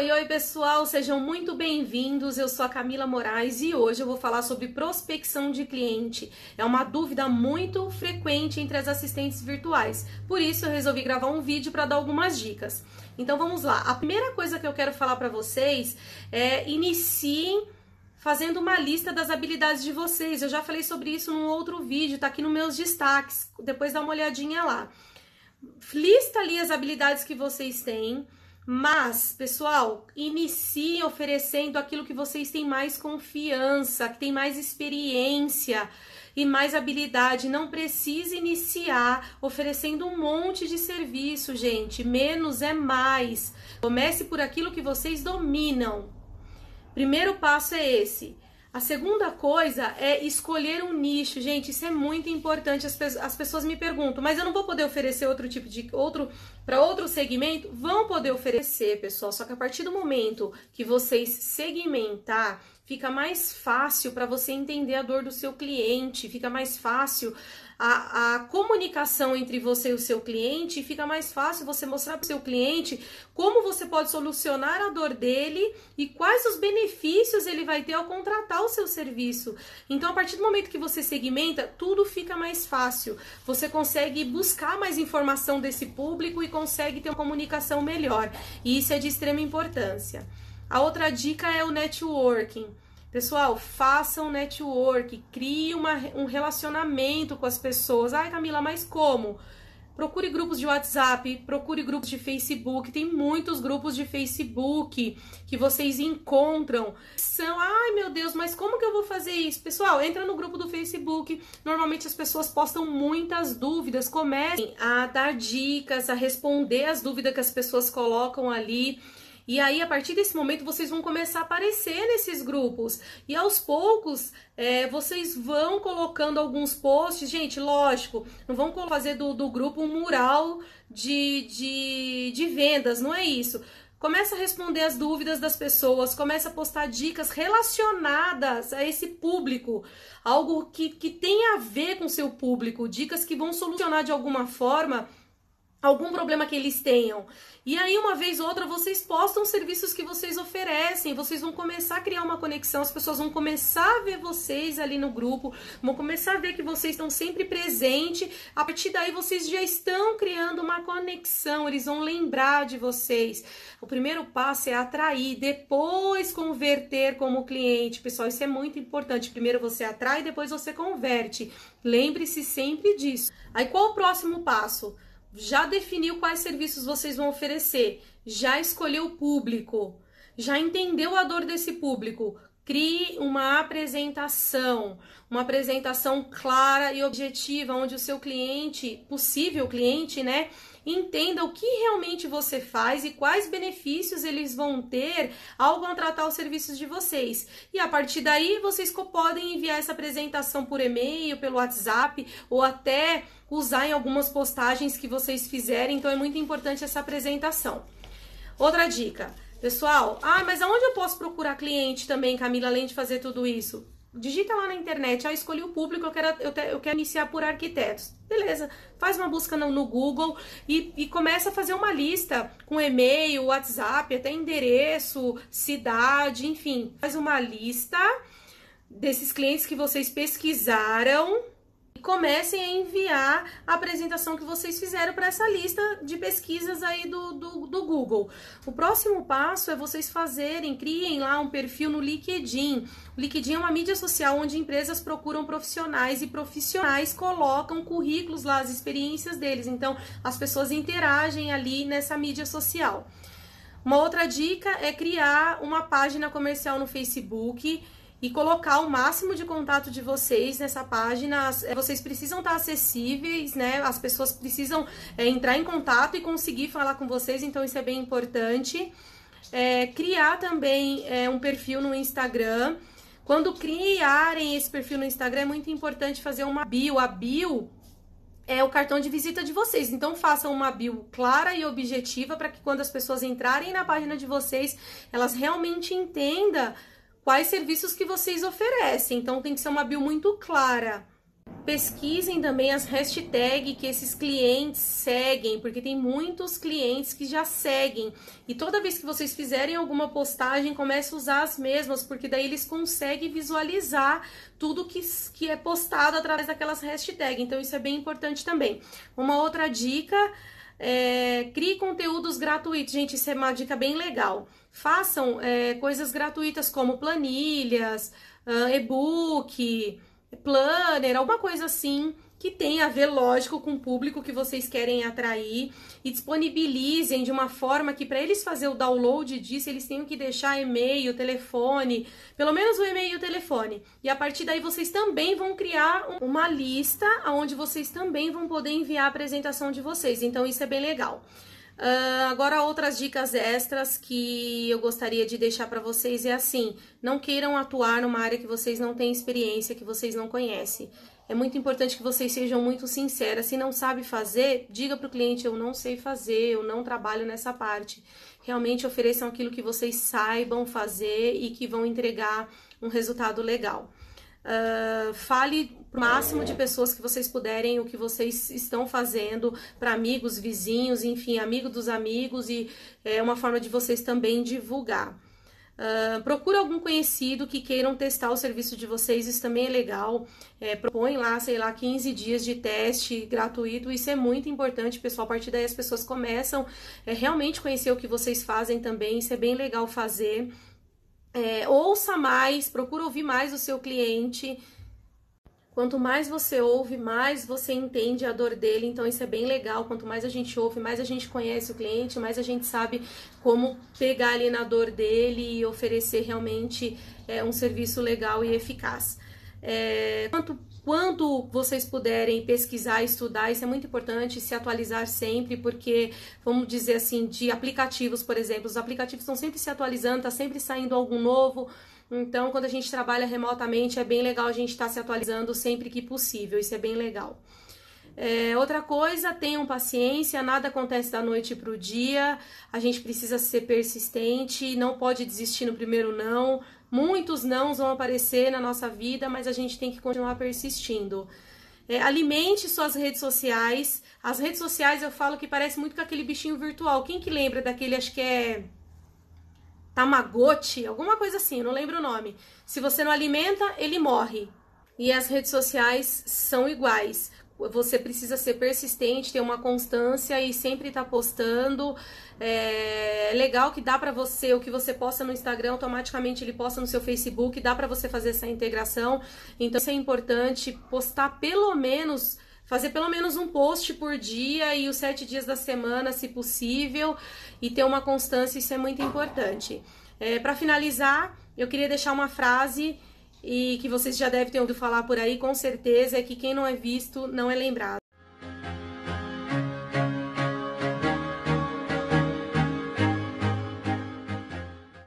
Oi, oi pessoal, sejam muito bem-vindos. Eu sou a Camila Moraes e hoje eu vou falar sobre prospecção de cliente. É uma dúvida muito frequente entre as assistentes virtuais, por isso eu resolvi gravar um vídeo para dar algumas dicas. Então vamos lá. A primeira coisa que eu quero falar para vocês é iniciem fazendo uma lista das habilidades de vocês. Eu já falei sobre isso num outro vídeo, tá aqui nos meus destaques. Depois dá uma olhadinha lá. Lista ali as habilidades que vocês têm mas, pessoal, inicie oferecendo aquilo que vocês têm mais confiança, que tem mais experiência e mais habilidade. Não precisa iniciar oferecendo um monte de serviço, gente. Menos é mais. Comece por aquilo que vocês dominam. Primeiro passo é esse. A segunda coisa é escolher um nicho. Gente, isso é muito importante. As, pe as pessoas me perguntam, mas eu não vou poder oferecer outro tipo de outro para outro segmento? Vão poder oferecer, pessoal. Só que a partir do momento que vocês segmentar, fica mais fácil para você entender a dor do seu cliente, fica mais fácil a, a comunicação entre você e o seu cliente, fica mais fácil você mostrar para o seu cliente como você pode solucionar a dor dele e quais os benefícios ele vai ter ao contratar o seu serviço. Então, a partir do momento que você segmenta, tudo fica mais fácil. Você consegue buscar mais informação desse público e consegue ter uma comunicação melhor. E isso é de extrema importância. A outra dica é o networking. Pessoal, façam network, crie uma, um relacionamento com as pessoas. Ai, Camila, mas como? Procure grupos de WhatsApp, procure grupos de Facebook. Tem muitos grupos de Facebook que vocês encontram. São, ai meu Deus, mas como que eu vou fazer isso? Pessoal, entra no grupo do Facebook. Normalmente as pessoas postam muitas dúvidas. Comecem a dar dicas, a responder as dúvidas que as pessoas colocam ali. E aí, a partir desse momento, vocês vão começar a aparecer nesses grupos. E aos poucos, é, vocês vão colocando alguns posts. Gente, lógico, não vão fazer do, do grupo um mural de, de, de vendas, não é isso. Começa a responder as dúvidas das pessoas, começa a postar dicas relacionadas a esse público, algo que, que tem a ver com seu público, dicas que vão solucionar de alguma forma algum problema que eles tenham. E aí, uma vez ou outra, vocês postam serviços que vocês oferecem, vocês vão começar a criar uma conexão, as pessoas vão começar a ver vocês ali no grupo, vão começar a ver que vocês estão sempre presentes. A partir daí, vocês já estão criando uma conexão, eles vão lembrar de vocês. O primeiro passo é atrair, depois converter como cliente. Pessoal, isso é muito importante. Primeiro você atrai, depois você converte. Lembre-se sempre disso. Aí, qual o próximo passo? Já definiu quais serviços vocês vão oferecer, já escolheu o público, já entendeu a dor desse público. Crie uma apresentação, uma apresentação clara e objetiva, onde o seu cliente, possível cliente, né, entenda o que realmente você faz e quais benefícios eles vão ter ao contratar os serviços de vocês. E a partir daí, vocês podem enviar essa apresentação por e-mail, pelo WhatsApp ou até usar em algumas postagens que vocês fizerem. Então é muito importante essa apresentação. Outra dica, pessoal, ah, mas aonde eu posso procurar cliente também, Camila, além de fazer tudo isso? Digita lá na internet, ah, escolhi o público, eu quero, eu, te, eu quero iniciar por arquitetos. Beleza, faz uma busca no, no Google e, e, começa a fazer uma lista com e-mail, WhatsApp, até endereço, cidade, enfim. Faz uma lista desses clientes que vocês pesquisaram comecem a enviar a apresentação que vocês fizeram para essa lista de pesquisas aí do, do, do, Google. O próximo passo é vocês fazerem, criem lá um perfil no LinkedIn. O LinkedIn é uma mídia social onde empresas procuram profissionais e profissionais colocam currículos lá, as experiências deles. Então, as pessoas interagem ali nessa mídia social. Uma outra dica é criar uma página comercial no Facebook e colocar o máximo de contato de vocês nessa página. É, vocês precisam estar acessíveis, né? As pessoas precisam é, entrar em contato e conseguir falar com vocês, então isso é bem importante. É, criar também é, um perfil no Instagram. Quando criarem esse perfil no Instagram, é muito importante fazer uma bio. A bio é o cartão de visita de vocês. Então façam uma bio clara e objetiva para que quando as pessoas entrarem na página de vocês, elas realmente entendam quais serviços que vocês oferecem. Então tem que ser uma bio muito clara, pesquisem também as hashtags que esses clientes seguem, porque tem muitos clientes que já seguem. E toda vez que vocês fizerem alguma postagem, comece a usar as mesmas, porque daí eles conseguem visualizar tudo que, que é postado através daquelas hashtags. Então isso é bem importante também. Uma outra dica é, crie conteúdos gratuitos. Gente, isso é uma dica bem legal. Façam é, coisas gratuitas como planilhas, uh, e-book planner, alguma coisa assim que tenha a ver, lógico, com o público que vocês querem atrair e disponibilizem de uma forma que para eles fazer o download disso, eles tenham que deixar e-mail, telefone, pelo menos o e-mail e o telefone. E a partir daí vocês também vão criar uma lista onde vocês também vão poder enviar a apresentação de vocês. Então isso é bem legal. Uh, agora, outras dicas extras que eu gostaria de deixar para vocês é assim: não queiram atuar numa área que vocês não têm experiência, que vocês não conhecem. É muito importante que vocês sejam muito sinceras. Se não sabe fazer, diga para o cliente: eu não sei fazer, eu não trabalho nessa parte. Realmente ofereçam aquilo que vocês saibam fazer e que vão entregar um resultado legal. Uh, fale o máximo de pessoas que vocês puderem o que vocês estão fazendo para amigos, vizinhos, enfim, amigo dos amigos e é uma forma de vocês também divulgar. Procure algum conhecido que queiram testar o serviço de vocês, isso também é legal. É, propõe lá, sei lá, 15 dias de teste gratuito, isso é muito importante, pessoal. A partir daí as pessoas começam é, realmente conhecer o que vocês fazem também, isso é bem legal fazer. É, ouça mais, procura ouvir mais o seu cliente. Quanto mais você ouve, mais você entende a dor dele. Então, isso é bem legal. Quanto mais a gente ouve, mais a gente conhece o cliente, mais a gente sabe como pegar ali na dor dele e oferecer realmente é, um serviço legal e eficaz. É, quanto, quando vocês puderem pesquisar, estudar, isso é muito importante, se atualizar sempre, porque, vamos dizer assim, de aplicativos, por exemplo, os aplicativos estão sempre se atualizando, está sempre saindo algo novo. Então, quando a gente trabalha remotamente, é bem legal a gente estar tá se atualizando sempre que possível, isso é bem legal. É, outra coisa, tenham paciência, nada acontece da noite para o dia, a gente precisa ser persistente, não pode desistir no primeiro não, Muitos não vão aparecer na nossa vida, mas a gente tem que continuar persistindo. É, alimente suas redes sociais. As redes sociais eu falo que parece muito com aquele bichinho virtual. Quem que lembra daquele, acho que é Tamagotchi, alguma coisa assim, não lembro o nome. Se você não alimenta, ele morre. E as redes sociais são iguais você precisa ser persistente, ter uma constância e sempre estar tá postando. É legal que dá para você, o que você posta no Instagram, automaticamente ele posta no seu Facebook, dá para você fazer essa integração. Então isso é importante, postar pelo menos fazer pelo menos um post por dia e os sete dias da semana, se possível, e ter uma constância, isso é muito importante. É, para finalizar, eu queria deixar uma frase e que vocês já devem ter ouvido falar por aí, com certeza, é que quem não é visto não é lembrado.